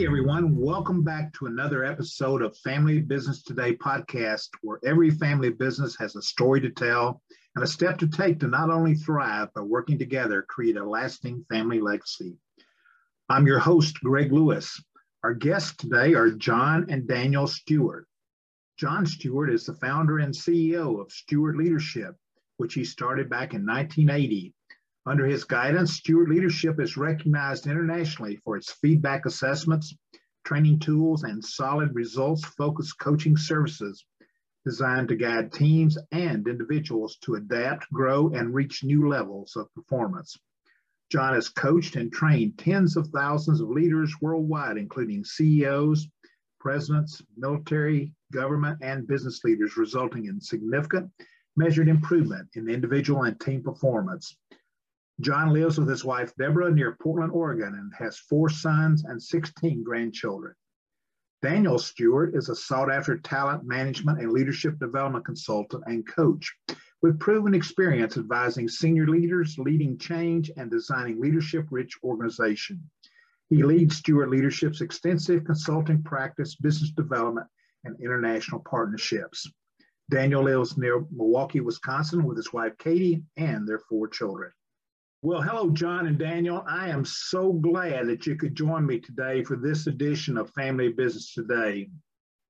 Hey everyone, welcome back to another episode of Family Business Today podcast, where every family business has a story to tell and a step to take to not only thrive, but working together create a lasting family legacy. I'm your host, Greg Lewis. Our guests today are John and Daniel Stewart. John Stewart is the founder and CEO of Stewart Leadership, which he started back in 1980 under his guidance, Stewart Leadership is recognized internationally for its feedback assessments, training tools, and solid results focused coaching services designed to guide teams and individuals to adapt, grow, and reach new levels of performance. John has coached and trained tens of thousands of leaders worldwide, including CEOs, presidents, military, government, and business leaders, resulting in significant measured improvement in individual and team performance. John lives with his wife, Deborah, near Portland, Oregon, and has four sons and 16 grandchildren. Daniel Stewart is a sought after talent management and leadership development consultant and coach with proven experience advising senior leaders, leading change, and designing leadership rich organization. He leads Stewart Leadership's extensive consulting practice, business development, and international partnerships. Daniel lives near Milwaukee, Wisconsin with his wife Katie and their four children. Well, hello, John and Daniel. I am so glad that you could join me today for this edition of Family Business Today.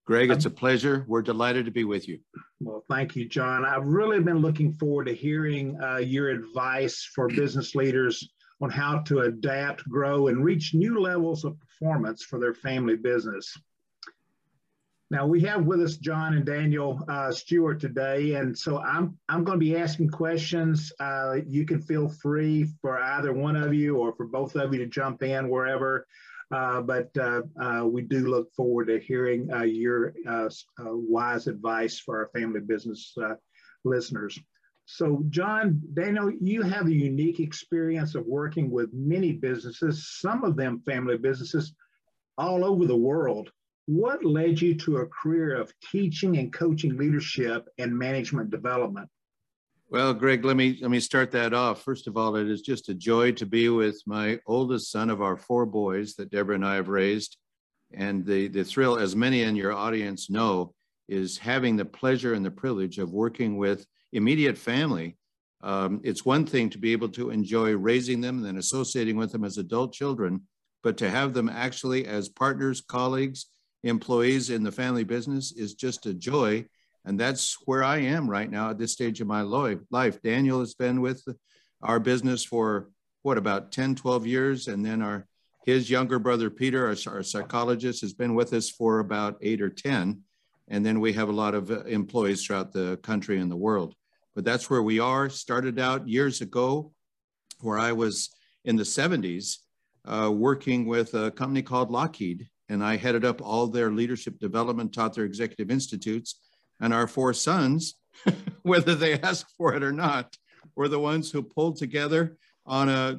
Greg, it's a pleasure. We're delighted to be with you. Well, thank you, John. I've really been looking forward to hearing uh, your advice for business leaders on how to adapt, grow, and reach new levels of performance for their family business. Now we have with us John and Daniel uh, Stewart today, and so I'm I'm going to be asking questions. Uh, you can feel free for either one of you or for both of you to jump in wherever. Uh, but uh, uh, we do look forward to hearing uh, your wise advice for our family business listeners. So, John, Daniel, you have a unique experience of working with many businesses, some of them family businesses, all over the world. What led you to a career of teaching and coaching leadership and management development? Well, Greg, let me let me start that off. First of all, it is just a joy to be with my oldest son of our four boys that Deborah and I have raised. And the, the thrill, as many in your audience know, is having the pleasure and the privilege of working with immediate family. Um, it's one thing to be able to enjoy raising them and then associating with them as adult children, but to have them actually as partners, colleagues, employees in the family business is just a joy. And that's where I am right now at this stage of my life. Daniel has been with our business for what, about 10, 12 years. And then our his younger brother, Peter, our, our psychologist, has been with us for about eight or 10. And then we have a lot of uh, employees throughout the country and the world. But that's where we are. Started out years ago where I was in the 70s uh, working with a company called Lockheed and I headed up all their leadership development, taught their executive institutes. And our four sons, whether they asked for it or not, were the ones who pulled together on a,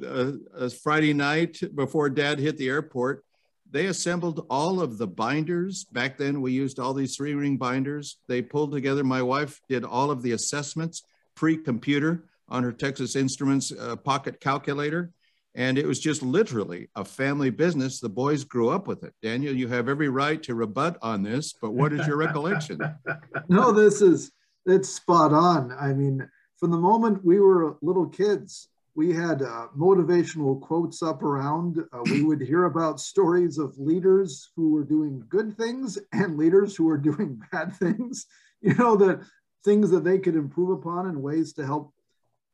a, a Friday night before dad hit the airport. They assembled all of the binders. Back then, we used all these three ring binders. They pulled together. My wife did all of the assessments pre computer on her Texas Instruments uh, pocket calculator. And it was just literally a family business. The boys grew up with it. Daniel, you have every right to rebut on this, but what is your recollection? No, this is it's spot on. I mean, from the moment we were little kids, we had uh, motivational quotes up around. Uh, we would hear about stories of leaders who were doing good things and leaders who were doing bad things. You know, the things that they could improve upon and ways to help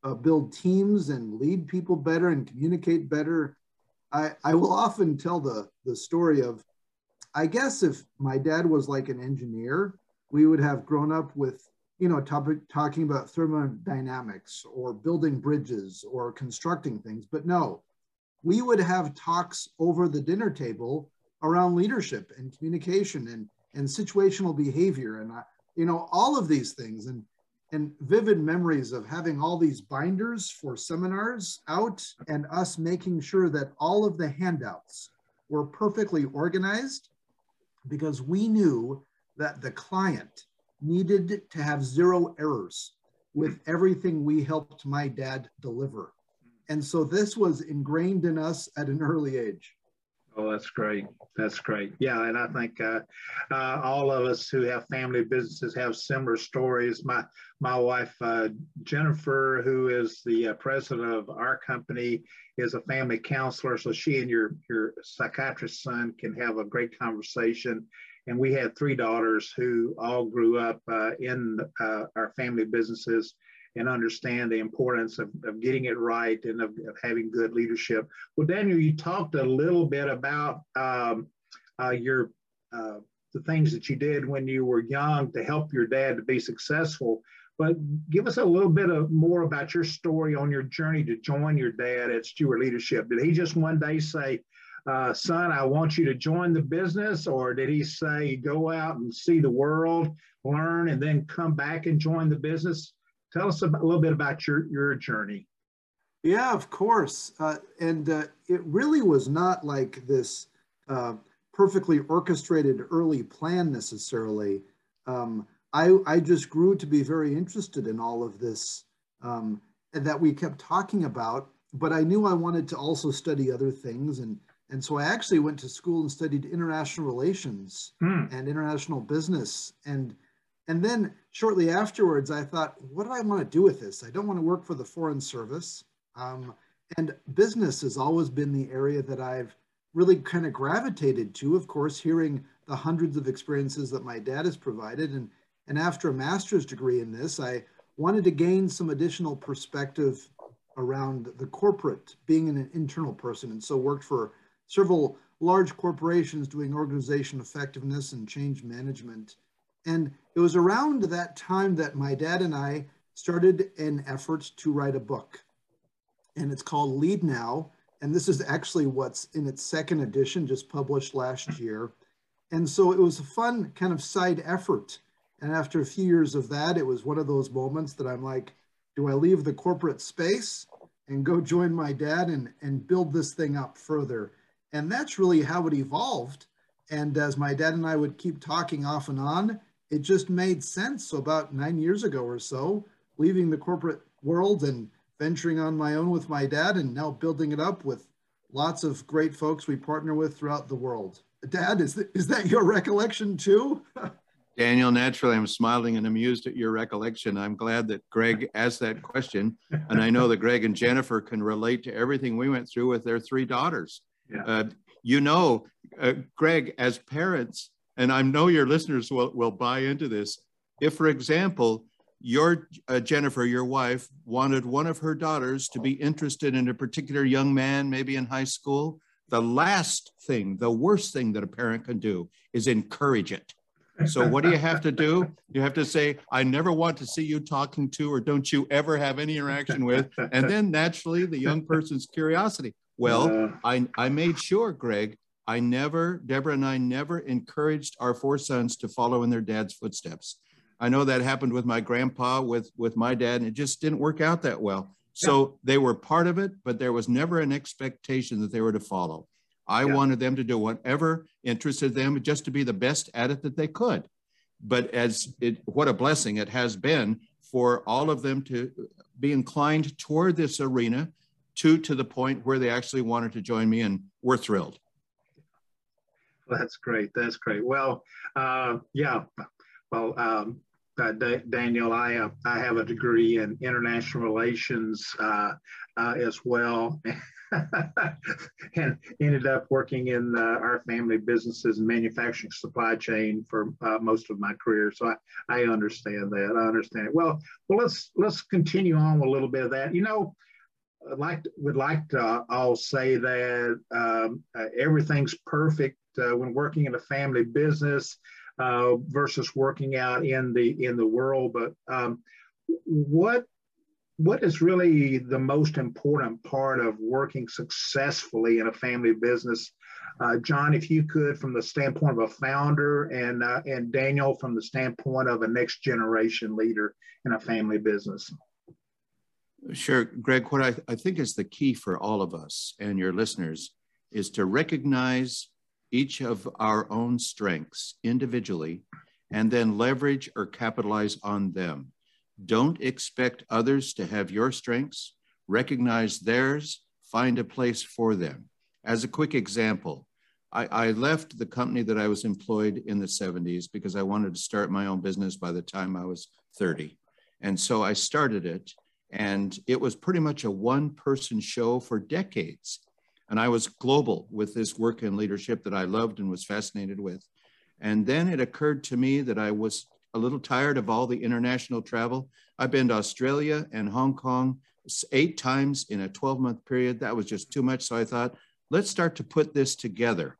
uh, build teams and lead people better and communicate better. I, I will often tell the, the story of, I guess if my dad was like an engineer, we would have grown up with, you know, topic, talking about thermodynamics or building bridges or constructing things. But no, we would have talks over the dinner table around leadership and communication and, and situational behavior and, uh, you know, all of these things. And and vivid memories of having all these binders for seminars out and us making sure that all of the handouts were perfectly organized because we knew that the client needed to have zero errors with everything we helped my dad deliver. And so this was ingrained in us at an early age. Oh, that's great. That's great. Yeah, and I think uh, uh, all of us who have family businesses have similar stories. My my wife uh, Jennifer, who is the uh, president of our company, is a family counselor, so she and your your psychiatrist son can have a great conversation. And we had three daughters who all grew up uh, in uh, our family businesses and understand the importance of, of getting it right and of, of, having good leadership. Well, Daniel, you talked a little bit about um, uh, your uh, the things that you did when you were young to help your dad to be successful. But give us a little bit of more about your story on your journey to join your dad at Stewart Leadership. Did he just one day say, uh, "Son, I want you to join the business," or did he say, "Go out and see the world, learn, and then come back and join the business"? Tell us a little bit about your, your journey. Yeah, of course. Uh, and uh, it really was not like this uh, perfectly orchestrated early plan necessarily. Um, I, I just grew to be very interested in all of this um, that we kept talking about, but I knew I wanted to also study other things. And, and so I actually went to school and studied international relations hmm. and international business. And and then shortly afterwards, I thought, what do I want to do with this? I don't want to work for the Foreign Service. Um, and business has always been the area that I've really kind of gravitated to, of course, hearing the hundreds of experiences that my dad has provided. And, and after a master's degree in this, I wanted to gain some additional perspective around the corporate, being an internal person. And so worked for several large corporations doing organization effectiveness and change management. And it was around that time that my dad and I started an effort to write a book. And it's called Lead Now. And this is actually what's in its second edition, just published last year. And so it was a fun kind of side effort. And after a few years of that, it was one of those moments that I'm like, do I leave the corporate space and go join my dad and, and build this thing up further? And that's really how it evolved. And as my dad and I would keep talking off and on, it just made sense. So about nine years ago or so, leaving the corporate world and venturing on my own with my dad and now building it up with lots of great folks we partner with throughout the world. Dad, is, that, is that your recollection too? Daniel, naturally, I'm smiling and amused at your recollection. I'm glad that Greg asked that question. And I know that Greg and Jennifer can relate to everything we went through with their three daughters. Yeah. Uh, you know, uh, Greg, as parents, and I know your listeners will, will buy into this. If, for example, your uh, Jennifer, your wife, wanted one of her daughters to be interested in a particular young man, maybe in high school, the last thing, the worst thing that a parent can do is encourage it. So what do you have to do? You have to say, I never want to see you talking to, or don't you ever have any interaction with. And then naturally the young person's curiosity. Well, I, I made sure, Greg, I never, Deborah and I never encouraged our four sons to follow in their dad's footsteps. I know that happened with my grandpa, with, with my dad, and it just didn't work out that well. So yeah. they were part of it, but there was never an expectation that they were to follow. I yeah. wanted them to do whatever interested them, just to be the best at it that they could. But as it, what a blessing it has been for all of them to be inclined toward this arena to to the point where they actually wanted to join me, and we're thrilled. That's great. That's great. Well, uh, yeah. Well, um, uh, D- Daniel, I uh, I have a degree in international relations uh, uh as well, and ended up working in uh, our family businesses and manufacturing supply chain for uh, most of my career. So I, I understand that. I understand it. Well, well, let's let's continue on with a little bit of that. You know, I'd like would like to all say that um, everything's perfect when working in a family business uh, versus working out in the in the world. But um, what what is really the most important part of working successfully in a family business? Uh, John, if you could, from the standpoint of a founder, and uh, and Daniel, from the standpoint of a next generation leader in a family business. Sure, Greg. What I, I think is the key for all of us and your listeners is to recognize each of our own strengths individually and then leverage or capitalize on them. Don't expect others to have your strengths, recognize theirs, find a place for them. As a quick example, I, I, left the company that I was employed in the 70s because I wanted to start my own business by the time I was 30. And so I started it, and it was pretty much a one person show for decades. And I was global with this work in leadership that I loved and was fascinated with. And then it occurred to me that I was a little tired of all the international travel. I've been to Australia and Hong Kong eight times in a 12 month period. That was just too much. So I thought, let's start to put this together.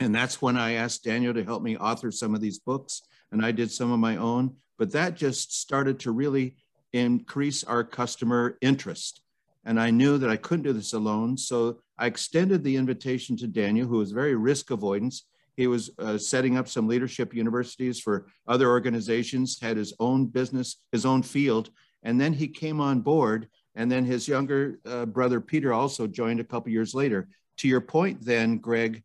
And that's when I asked Daniel to help me author some of these books, and I did some of my own. But that just started to really increase our customer interest. And I knew that I couldn't do this alone. So I extended the invitation to Daniel, who was very risk avoidance. He was uh, setting up some leadership universities for other organizations, had his own business, his own field. And then he came on board. And then his younger uh, brother, Peter, also joined a couple years later. To your point, then, Greg,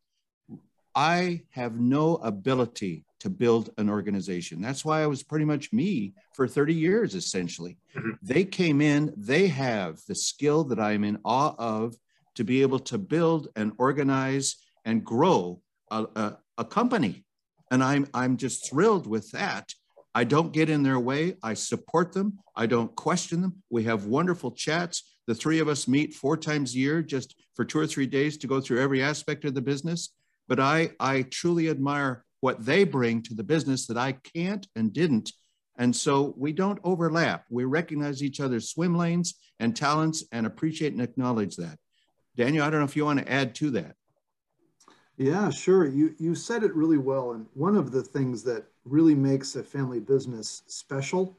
I have no ability to build an organization. That's why I was pretty much me for 30 years, essentially. Mm-hmm. They came in, they have the skill that I'm in awe of to be able to build and organize and grow a, a, a company. And I'm, I'm just thrilled with that. I don't get in their way. I support them. I don't question them. We have wonderful chats. The three of us meet four times a year just for two or three days to go through every aspect of the business. But I, I truly admire what they bring to the business that I can't and didn't. And so we don't overlap. We recognize each other's swim lanes and talents and appreciate and acknowledge that. Daniel, I don't know if you want to add to that. Yeah, sure. You you said it really well. And one of the things that really makes a family business special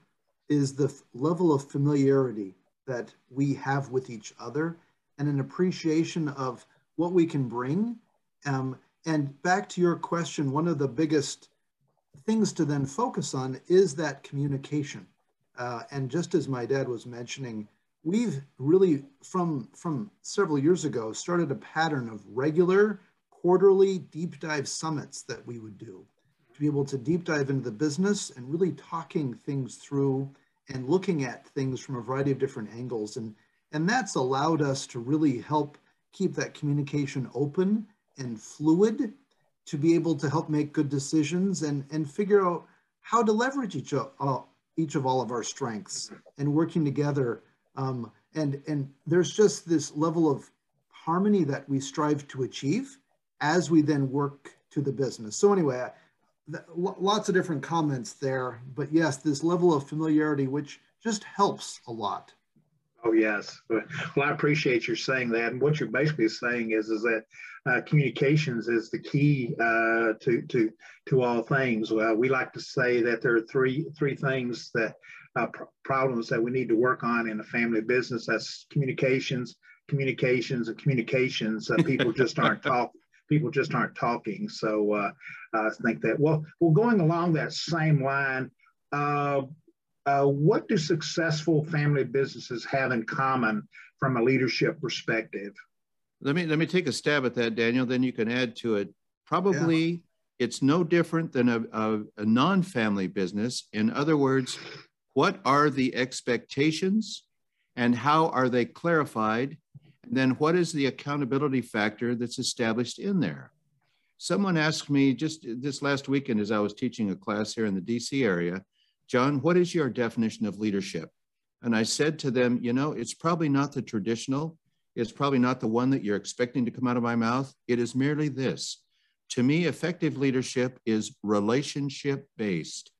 is the level of familiarity that we have with each other and an appreciation of what we can bring. Um, and back to your question, one of the biggest things to then focus on is that communication. Uh, and just as my dad was mentioning, we've really from from several years ago started a pattern of regular quarterly deep dive summits that we would do to be able to deep dive into the business and really talking things through and looking at things from a variety of different angles. And, and that's allowed us to really help keep that communication open and fluid to be able to help make good decisions and, and figure out how to leverage each of, uh, each of all of our strengths and working together. Um, and, and there's just this level of harmony that we strive to achieve as we then work to the business. So anyway, lots of different comments there, but yes, this level of familiarity, which just helps a lot. Oh yes, well I appreciate you saying that. And what you're basically saying is is that uh, communications is the key uh, to to to all things. Uh, we like to say that there are three three things that uh, pr- problems that we need to work on in a family business. That's communications, communications, and communications. people just aren't talking people just aren't talking. So uh, I think that, well, well, going along that same line, uh, uh, what do successful family businesses have in common from a leadership perspective? Let me let me take a stab at that, Daniel. Then you can add to it. Probably yeah. it's no different than a, a, a non-family business. In other words, what are the expectations, and how are they clarified? And then what is the accountability factor that's established in there? Someone asked me just this last weekend as I was teaching a class here in the DC area, John, what is your definition of leadership? And I said to them, you know, it's probably not the traditional, it's probably not the one that you're expecting to come out of my mouth. It is merely this. To me, effective leadership is relationship based.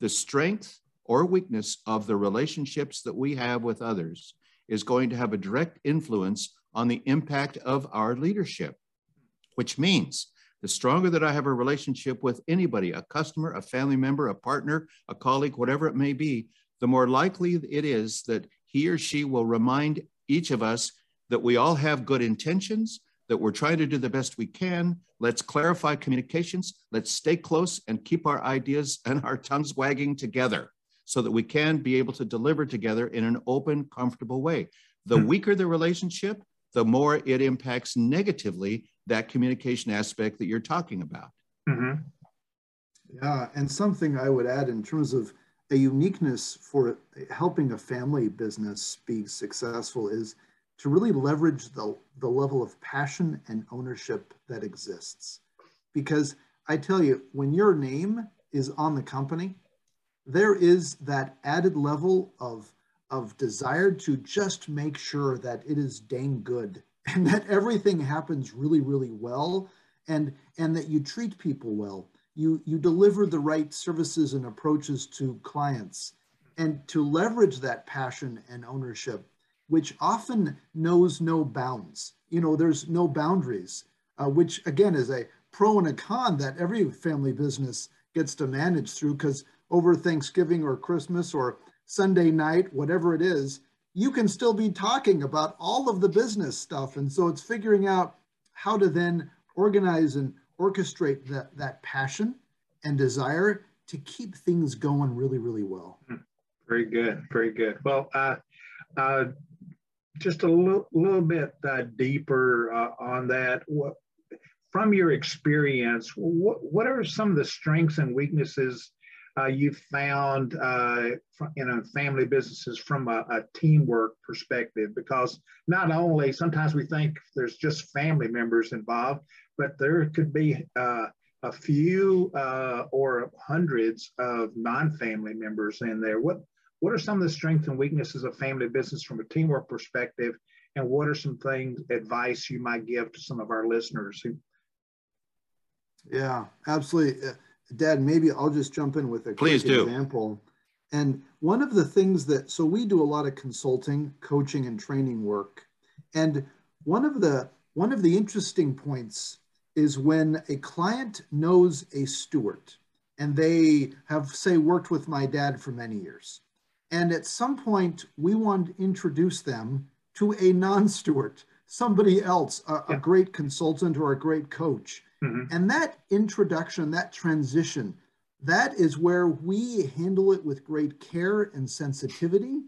The strength or weakness of the relationships that we have with others is going to have a direct influence on the impact of our leadership, which means the stronger that I have a relationship with anybody, a customer, a family member, a partner, a colleague, whatever it may be, the more likely it is that he or she will remind each of us that we all have good intentions, that we're trying to do the best we can. Let's clarify communications. Let's stay close and keep our ideas and our tongues wagging together so that we can be able to deliver together in an open, comfortable way. The hmm. weaker the relationship, the more it impacts negatively that communication aspect that you're talking about. Mm-hmm. Yeah, and something I would add in terms of a uniqueness for helping a family business be successful is to really leverage the, the level of passion and ownership that exists. Because I tell you, when your name is on the company, there is that added level of, of desire to just make sure that it is dang good and that everything happens really, really well and, and that you treat people well. You, you deliver the right services and approaches to clients and to leverage that passion and ownership, which often knows no bounds. You know, there's no boundaries, uh, which again is a pro and a con that every family business gets to manage through because over Thanksgiving or Christmas or Sunday night, whatever it is, you can still be talking about all of the business stuff. And so it's figuring out how to then organize and orchestrate that, that passion and desire to keep things going really, really well. Hmm. Very good. Very good. Well, uh, uh, just a little, little bit uh, deeper uh, on that. What, from your experience, what, what are some of the strengths and weaknesses uh, you found uh, in a family businesses from a, a, teamwork perspective? Because not only sometimes we think there's just family members involved, but there could be uh, a few uh, or hundreds of non-family members in there. What what are some of the strengths and weaknesses of family business from a teamwork perspective? And what are some things, advice you might give to some of our listeners who yeah, absolutely. Dad, maybe I'll just jump in with a Please quick do. example. And one of the things that, so we do a lot of consulting, coaching, and training work. And one of the one of the interesting points is when a client knows a Stewart and they have, say, worked with my dad for many years. And at some point, we want to introduce them to a non Stewart, somebody else, a, yeah. a, great consultant or a great coach. Mm-hmm. And that introduction, that transition, that is where we handle it with great care and sensitivity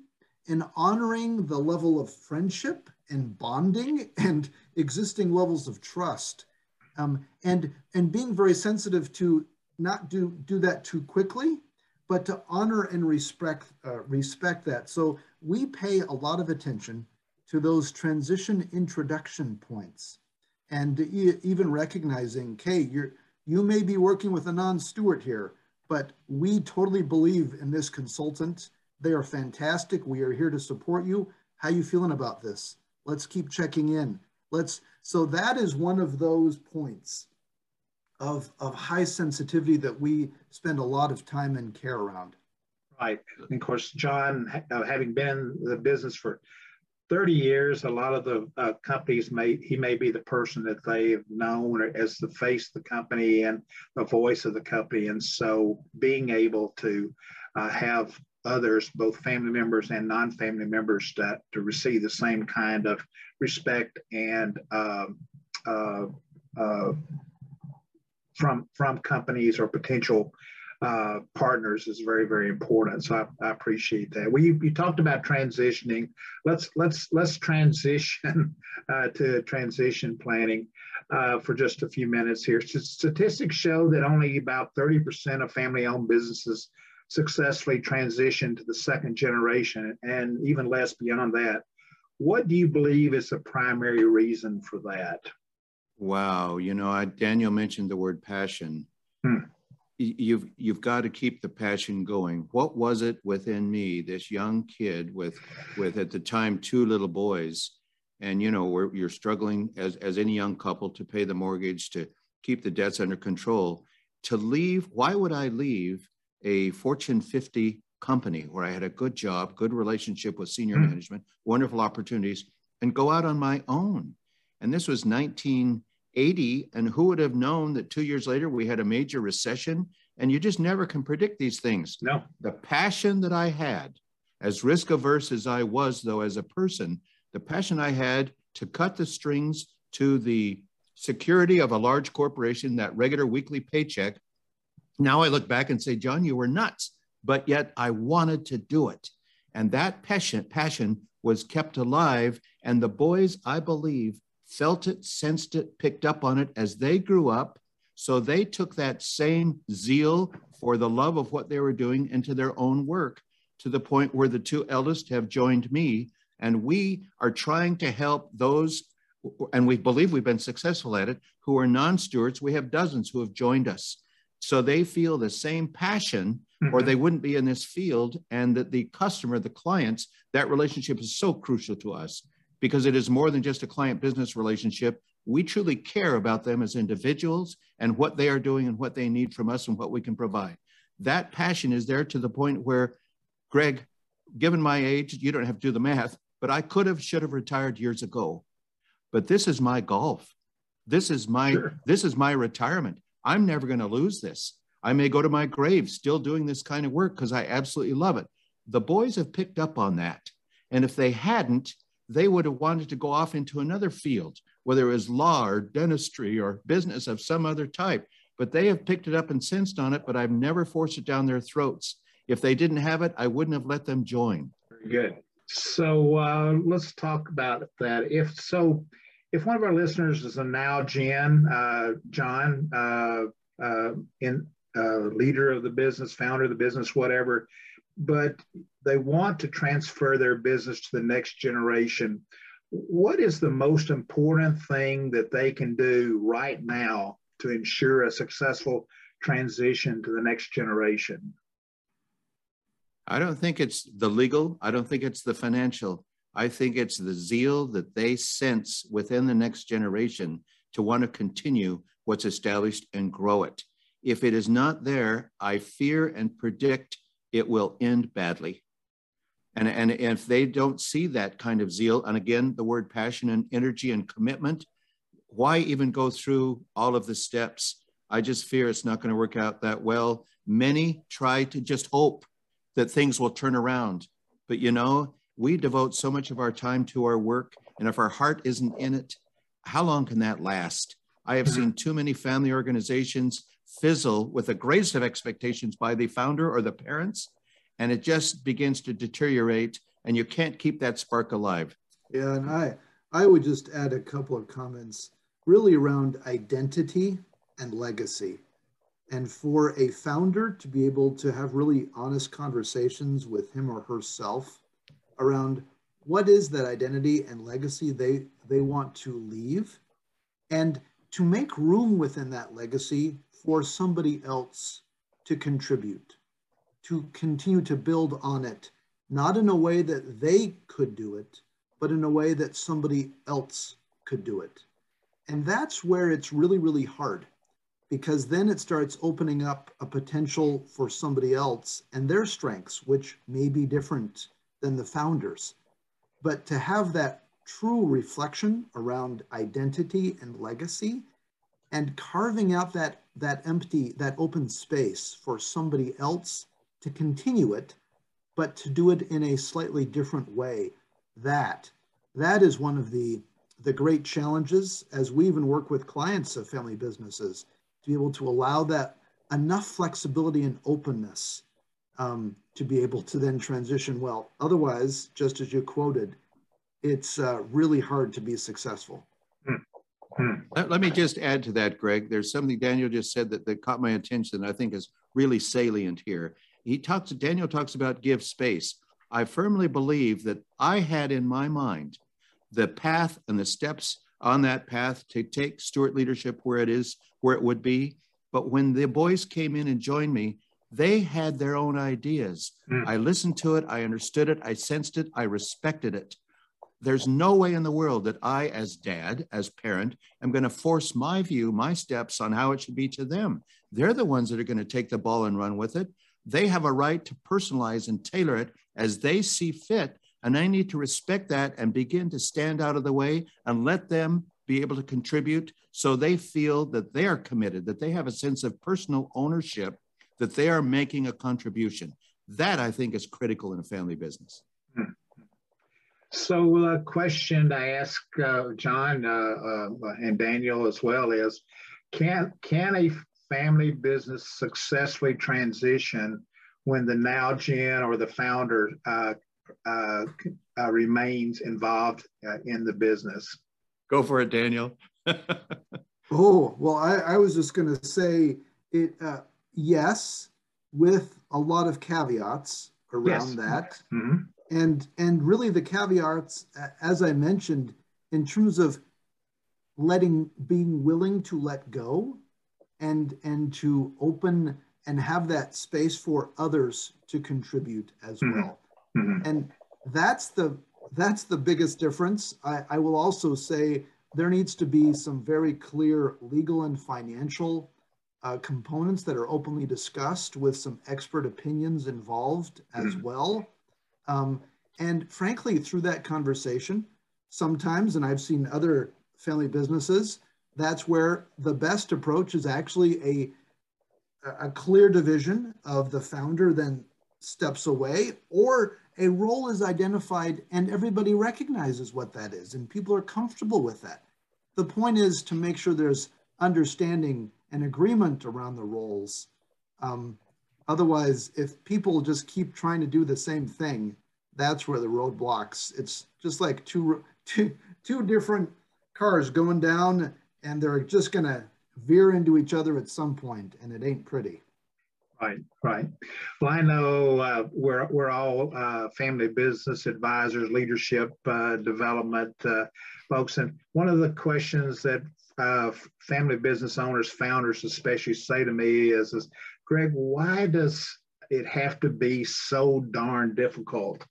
in honoring the level of friendship and bonding and existing levels of trust. Um, and, and being very sensitive to not do, do that too quickly, but to honor and respect, uh, respect that. So we pay a lot of attention to those transition introduction points and even recognizing, okay, you're, you may be working with a non-Stewart here, but we totally believe in this consultant. They are fantastic. We are here to support you. How you feeling about this? Let's keep checking in. Let's, so that is one of those points of, of high sensitivity that we spend a lot of time and care around. Right. And of course, John, uh, having been in the business for 30 years, a lot of the uh, companies may, he may be the person that they've known as the face of the company and the voice of the company. And so being able to uh, have others, both family members and non-family members, to, to receive the same kind of respect and um, uh, uh, from from companies or potential uh, partners is very very important. So I, I appreciate that. We you, you talked about transitioning. Let's let's let's transition uh, to transition planning uh, for just a few minutes here. Statistics show that only about 30% of family-owned businesses successfully transition to the second generation, and even less beyond that. What do you believe is the primary reason for that? Wow, you know, I, Daniel mentioned the word passion. Hmm. You've you've got to keep the passion going. What was it within me, this young kid with with at the time two little boys, and you know, you're struggling as as any young couple to pay the mortgage, to keep the debts under control, to leave. Why would I leave a Fortune 50 company where I had a good job, good relationship with senior hmm. management, wonderful opportunities, and go out on my own? And this was 19 80 and who would have known that two years later we had a major recession? And you just never can predict these things. No. The passion that i had as risk averse as i was though as a person the passion i had to cut the strings to the security of a large corporation that regular weekly paycheck now i look back and say john you were nuts but yet i wanted to do it. And that passion passion was kept alive and the boys i believe felt it, sensed it, picked up on it as they grew up. So they took that same zeal for the love of what they were doing into their own work to the point where the two eldest have joined me And we are trying to help those, and we believe we've been successful at it, who are non Stewarts. We have dozens who have joined us. So they feel the same passion, mm-hmm. or they wouldn't be in this field. And that the customer, the clients, that relationship is so crucial to us because it is more than just a client business relationship. We truly care about them as individuals and what they are doing and what they need from us and what we can provide. That passion is there to the point where, Greg, given my age, you don't have to do the math, but I could have, should have retired years ago. But this is my golf. This is my sure. this is my retirement. I'm never going to lose this. I may go to my grave still doing this kind of work because I absolutely love it. The boys have picked up on that. And if they hadn't, they would have wanted to go off into another field, whether it was law or dentistry or business of some other type. But they have picked it up and sensed on it, but I've never forced it down their throats. If they didn't have it, I wouldn't have let them join. Very good. So uh, let's talk about that. If so, if one of our listeners is a now Jen, uh, John, uh, uh, in uh, leader of the business, founder of the business, whatever, but they want to transfer their business to the next generation, what is the most important thing that they can do right now to ensure a successful transition to the next generation? I don't think it's the legal. I don't think it's the financial. I think it's the zeal that they sense within the next generation to want to continue what's established and grow it. If it is not there, I fear and predict it will end badly. And, and, if they don't see that kind of zeal, and again, the word passion and energy and commitment, why even go through all of the steps? I just fear it's not going to work out that well. Many try to just hope that things will turn around. But you know, we devote so much of our time to our work, and if our heart isn't in it, how long can that last? I have seen too many family organizations fizzle with the greatest of expectations by the founder or the parents, and it just begins to deteriorate, and you can't keep that spark alive. Yeah, and I I would just add a couple of comments really around identity and legacy. And for a founder to be able to have really honest conversations with him or herself around what is that identity and legacy they they want to leave and to make room within that legacy for somebody else to contribute to continue to build on it not in a way that they could do it but in a way that somebody else could do it and that's where it's really really hard because then it starts opening up a potential for somebody else and their strengths, which may be different than the founders. But to have that true reflection around identity and legacy and carving out that, that empty, that open space for somebody else to continue it, but to do it in a slightly different way, that, that is one of the, the great challenges as we even work with clients of family businesses to be able to allow that enough flexibility and openness um, to be able to then transition well. Otherwise, just as you quoted, it's uh, really hard to be successful. Hmm. Let, let, me just add to that, Greg. There's something Daniel just said that, that caught my attention I think is really salient here. He talks, Daniel talks about give space. I firmly believe that I had in my mind the path and the steps on that path to take Stewart leadership where it is, where it would be. But when the boys came in and joined me, they had their own ideas. Mm. I listened to it, I understood it, I sensed it, I respected it. There's no way in the world that I, as dad, as parent, am going to force my view, my steps on how it should be to them. They're the ones that are going to take the ball and run with it. They have a right to personalize and tailor it as they see fit and I need to respect that and begin to stand out of the way and let them be able to contribute so they feel that they are committed, that they have a sense of personal ownership, that they are making a contribution. That I think is critical in a family business. So, a question I ask uh, John uh, uh, and Daniel as well is can, can a family business successfully transition when the now gen or the founder uh, uh, uh, remains involved uh, in the business. Go for it, Daniel. oh, well, I, I, was just going to say it, uh, yes, with a lot of caveats around yes. that. Mm-hmm. And and really the caveats, as I mentioned, in terms of letting being willing to let go and and to open and have that space for others to contribute as mm-hmm. well mm-hmm. and that's the that's the biggest difference I, I will also say there needs to be some very clear legal and financial uh, components that are openly discussed with some expert opinions involved as mm-hmm. well um, and frankly through that conversation sometimes and i've seen other family businesses, that's where the best approach is actually a, a clear division of the founder then steps away or a role is identified and everybody recognizes what that is and people are comfortable with that. The point is to make sure there's understanding and agreement around the roles. Um, otherwise, if people just keep trying to do the same thing, that's where the roadblocks. It's just like two, two, two different cars going down and they're just going to veer into each other at some point and it ain't pretty. Right, right. Well, I know uh, we're, we're all uh, family business advisors, leadership uh, development uh, folks. And one of the questions that uh, family business owners, founders especially say to me is, is, Greg, why does it have to be so darn difficult?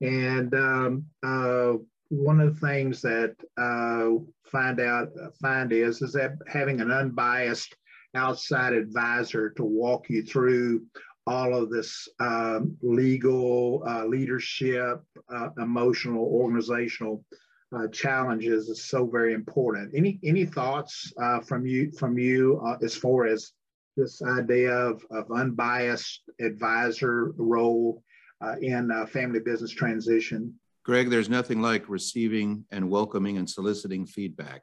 And um, uh, one of the things that uh, find out find is is that having an unbiased outside advisor to walk you through all of this um, legal uh, leadership, uh, emotional, organizational uh, challenges is so very important. Any any thoughts uh, from you from you uh, as far as this idea of, of unbiased advisor role uh, in family business transition? Greg, there's nothing like receiving and welcoming and soliciting feedback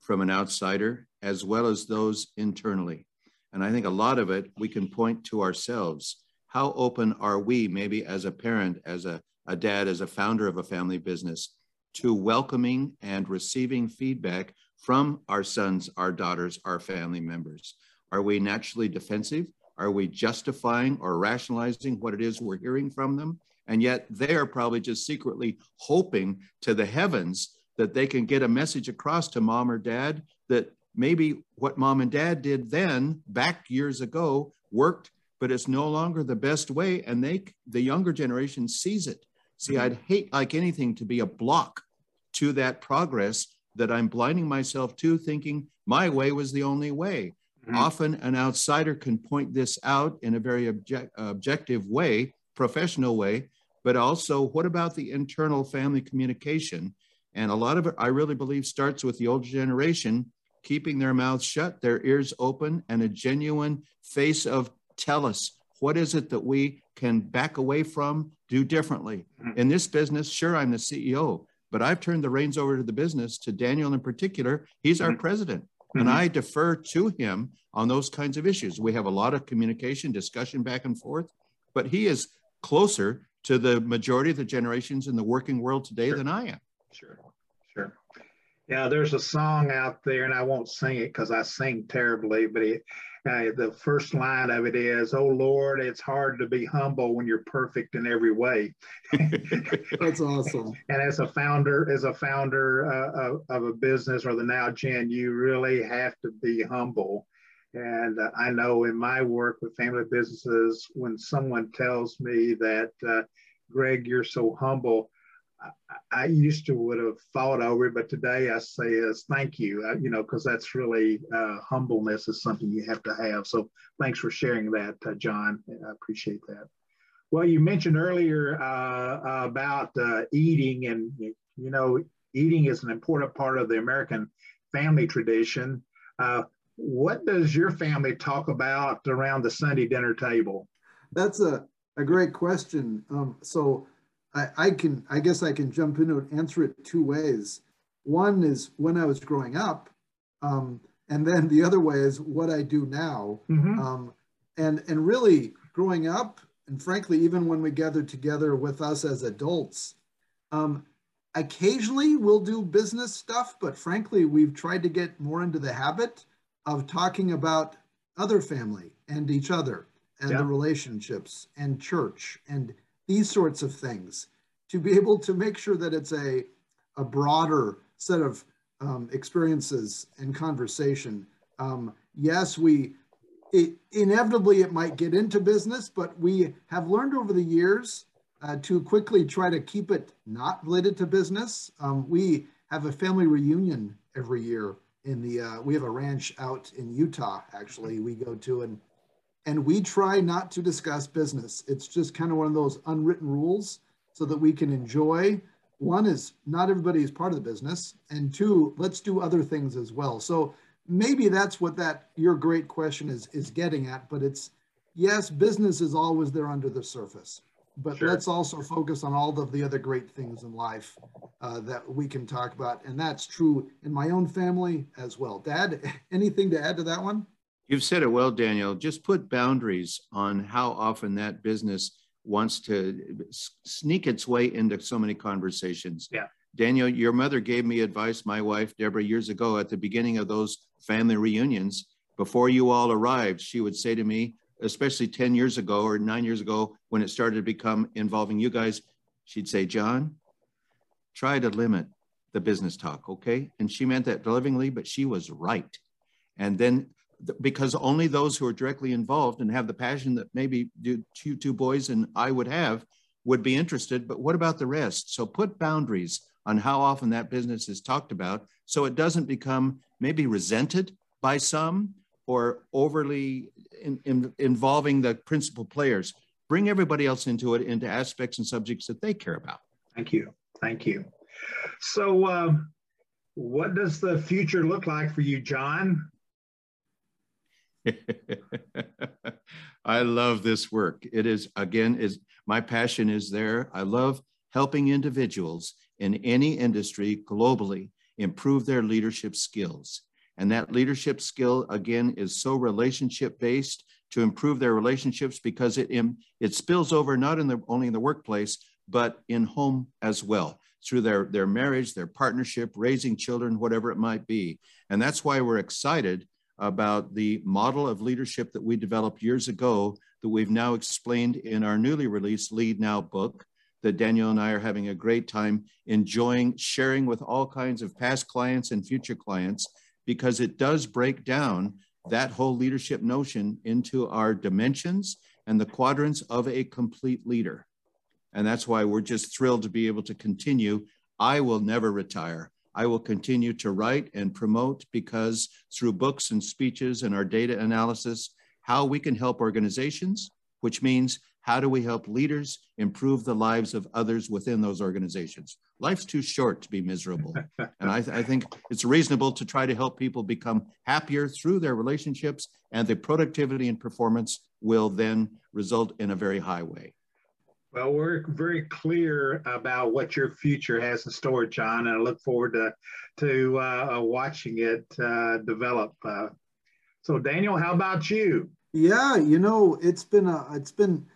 from an outsider as well as those internally. And I think a lot of it we can point to ourselves. How open are we, maybe as a parent, as a, a dad, as a founder of a family business, to welcoming and receiving feedback from our sons, our daughters, our family members? Are we naturally defensive? Are we justifying or rationalizing what it is we're hearing from them? And yet they're probably just secretly hoping to the heavens that they can get a message across to mom or dad that maybe what mom and dad did then back years ago worked, but it's no longer the best way. And they, the younger generation sees it. See, I'd hate like anything to be a block to that progress that I'm blinding myself to, thinking my way was the only way. Mm-hmm. Often an outsider can point this out in a very object, objective way professional way, but also what about the internal family communication? And a lot of it, I really believe, starts with the older generation keeping their mouths shut, their ears open, and a genuine face of tell us what is it that we can back away from, do differently. Mm-hmm. In this business, sure, I'm the CEO, but I've turned the reins over to the business to Daniel in particular. He's our mm-hmm. And. I defer to him on those kinds of issues. We have a lot of communication, discussion back and forth, but he is closer to the majority of the generations in the working world today sure. than I am. Sure, sure. Yeah, there's a song out there, and I won't sing it because I sing terribly, but it, uh, the first line of it is, "Oh Lord, it's hard to be humble when you're perfect in every way." That's awesome. and as a founder, as a founder uh, of, of, a business or the now gen, you really have to be humble and uh, I know in my work with family businesses, when someone tells me that, uh, Greg, you're so humble, I, I, used to would have thought over it, but today I say is thank you, uh, you know, because that's really uh, humbleness is something you have to have. So thanks for sharing that, uh, John. I appreciate that. Well, you mentioned earlier uh, about eating, and you know, eating is an important part of the American family tradition. Uh, what does your family talk about around the Sunday dinner table? That's a, a great question. Um, so I, I can, I guess I can jump in and answer it two ways. One is when I was growing up, um, and then the other way is what I do now. Mm-hmm. Um, and, and really growing up, and frankly, even when we gather together with us as adults, um, occasionally we'll do business stuff, but frankly, we've tried to get more into the habit of talking about other family and each other and yeah. the relationships and church and these sorts of things to be able to make sure that it's a, a broader set of um, experiences and conversation. Um, yes, we it, inevitably it might get into business, but we have learned over the years uh, to quickly try to keep it not related to business. Um, we have a family reunion every year in the uh, we have a ranch out in Utah actually we go to and and we try not to discuss business. It's just kind of one of those unwritten rules so that we can enjoy. One is not everybody is part of the business, and two, let's do other things as well. So maybe that's what that your great question is is getting at. But it's yes, business is always there under the surface, but sure. let's also focus on all of the other great things in life uh, that we can talk about, and that's true in my own family as well. Dad, anything to add to that one? You've said it well, Daniel. Just put boundaries on how often that business wants to sneak its way into so many conversations. Yeah. Daniel, your mother gave me advice, my wife, Deborah, years ago at the beginning of those family reunions. Before you all arrived, she would say to me, especially 10 years ago or nine years ago, when it started to become involving you guys, she'd say, John, try to limit the business talk, okay? And she meant that lovingly, but she was right. And then because only those who are directly involved and have the passion that maybe two, two boys and I would have would be interested. But what about the rest? So put boundaries on how often that business is talked about so it doesn't become maybe resented by some or overly in, in, involving the principal players. Bring everybody else into it, into aspects and subjects that they care about. Thank you. Thank you. So, uh, what does the future look like for you, John? I love this work. It is again is my passion is there. I love helping individuals in any industry globally improve their leadership skills. And that leadership skill again is so relationship based to improve their relationships because it it spills over not in the only in the workplace but in home as well through their their marriage, their partnership, raising children, whatever it might be. And that's why we're excited about the model of leadership that we developed years ago that we've now explained in our newly released Lead Now book that Daniel and I are having a great time enjoying sharing with all kinds of past clients and future clients because it does break down that whole leadership notion into our dimensions and the quadrants of a complete leader. And that's why we're just thrilled to be able to continue. I will never retire. I will continue to write and promote because through books and speeches and our data analysis, how we can help organizations, which means how do we help leaders improve the lives of others within those organizations? Life's too short to be miserable. and I, th I think it's reasonable to try to help people become happier through their relationships, and the productivity and performance will then result in a very high way. Well, we're very clear about what your future has in store, John, and I look forward to to uh, watching it uh, develop. Uh, so, Daniel, how about you? Yeah, you know, it's been a it's been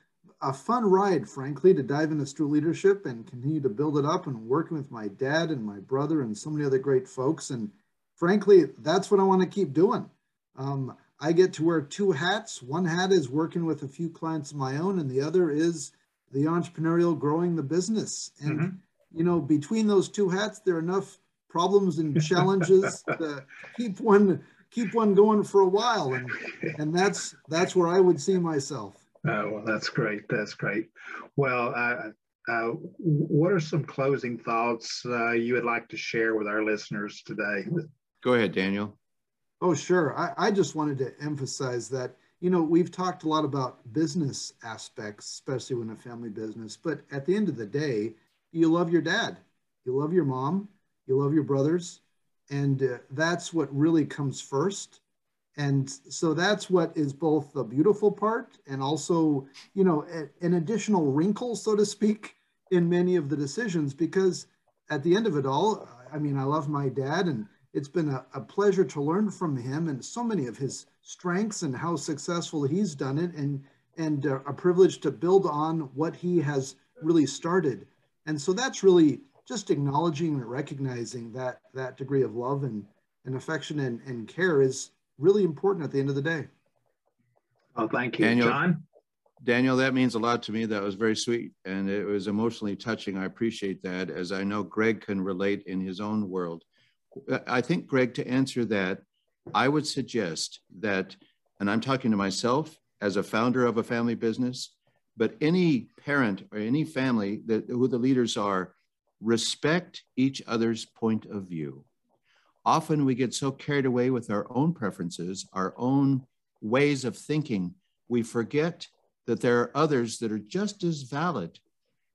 a fun ride, frankly, to dive into Stewart leadership and continue to build it up and working with my dad and my brother and so many other great folks. And frankly, that's what I want to keep doing. Um, I get to wear two hats. One hat is working with a few clients of my own, and the other is the entrepreneurial growing the business. And mm-hmm. you know between those two hats there are enough problems and challenges to keep one keep one going for a while. And and that's that's where i would see myself. Oh well that's great. That's great. Well uh, uh, what are some closing thoughts uh, you would like to share with our listeners today? Go ahead daniel. Oh sure. I, I just wanted to emphasize that you know, we've talked a lot about business aspects, especially when a family business, but at the end of the day, you love your dad, you love your mom, you love your brothers, and uh, that's what really comes first. And so that's what is both the beautiful part and also, you know, a, an additional wrinkle, so to speak, in many of the decisions, because at the end of it all, I mean, I love my dad and it's been a, a pleasure to learn from him and so many of his strengths and how successful he's done it and and uh, a privilege to build on what he has really started and so that's really just acknowledging and recognizing that that degree of love and, and affection and, and care is really important at the end of the day Oh, thank you Daniel, john Daniel, that means a lot to me. That was very sweet and it was emotionally touching. I appreciate that as I know Greg can relate in his own world. I think, Greg, to answer that, I would suggest that, and I'm talking to myself as a founder of a family business, but any parent or any family that who the leaders are, respect each other's point of view. Often we get so carried away with our own preferences, our own ways of thinking, we forget that there are others that are just as valid.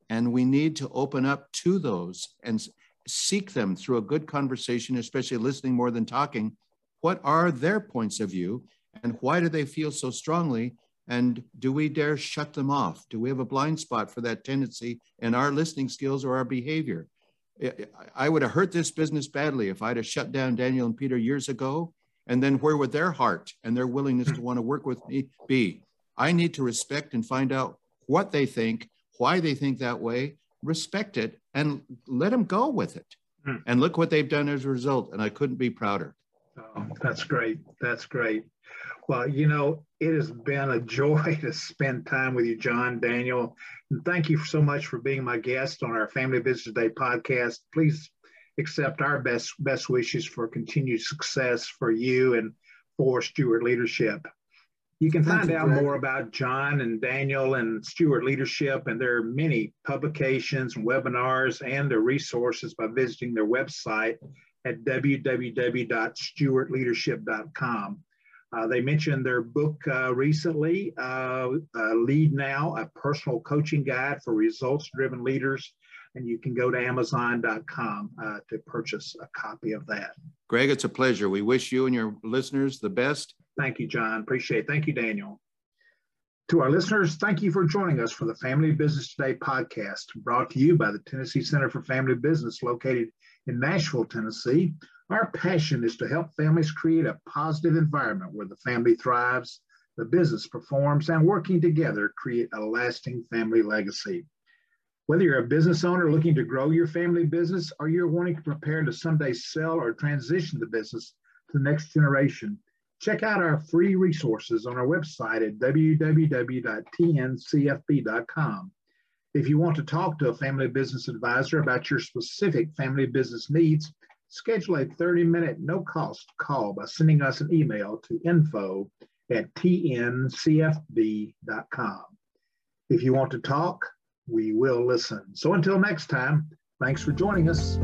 And we need to open up to those and seek them through a good conversation, especially listening more than talking. What are their points of view and why do they feel so strongly? And do we dare shut them off? Do we have a blind spot for that tendency in our listening skills or our behavior? I would have hurt this business badly if I'd have shut down Daniel and Peter years ago. And then where would their heart and their willingness to want to work with me be? I need to respect and find out what they think, why they think that way, respect it, and let them go with it. Hmm. And look what they've done as a result. And I couldn't be prouder. Oh, that's great. That's great. Well, you know, it has been a joy to spend time with you, John, Daniel. And thank you so much for being my guest on our Family Business Today podcast. Please accept our best best wishes for continued success for you and for Stewart Leadership. You can find out more about John and Daniel and Stewart Leadership, and there are many publications webinars and their resources by visiting their website at www.stewartleadership.com. Uh, they mentioned their book uh, recently, uh, uh, Lead Now, a personal coaching guide for results driven leaders. And you can go to Amazon.com uh, to purchase a copy of that. Greg, it's a pleasure. We wish you and your listeners the best Thank you, John. Appreciate it. Thank you, Daniel. To our listeners, thank you for joining us for the Family Business Today podcast, brought to you by the Tennessee Center for Family Business, located in Nashville, Tennessee. Our passion is to help families create a positive environment where the family thrives, the business performs, and working together create a lasting family legacy. Whether you're a business owner looking to grow your family business or you're wanting to prepare to someday sell or transition the business to the next generation, Check out our free resources on our website at www.tncfb.com. If you want to talk to a family business advisor about your specific family business needs, schedule a 30 minute no cost call by sending us an email to info at tncfb.com. If you want to talk, we will listen. So until next time, thanks for joining us.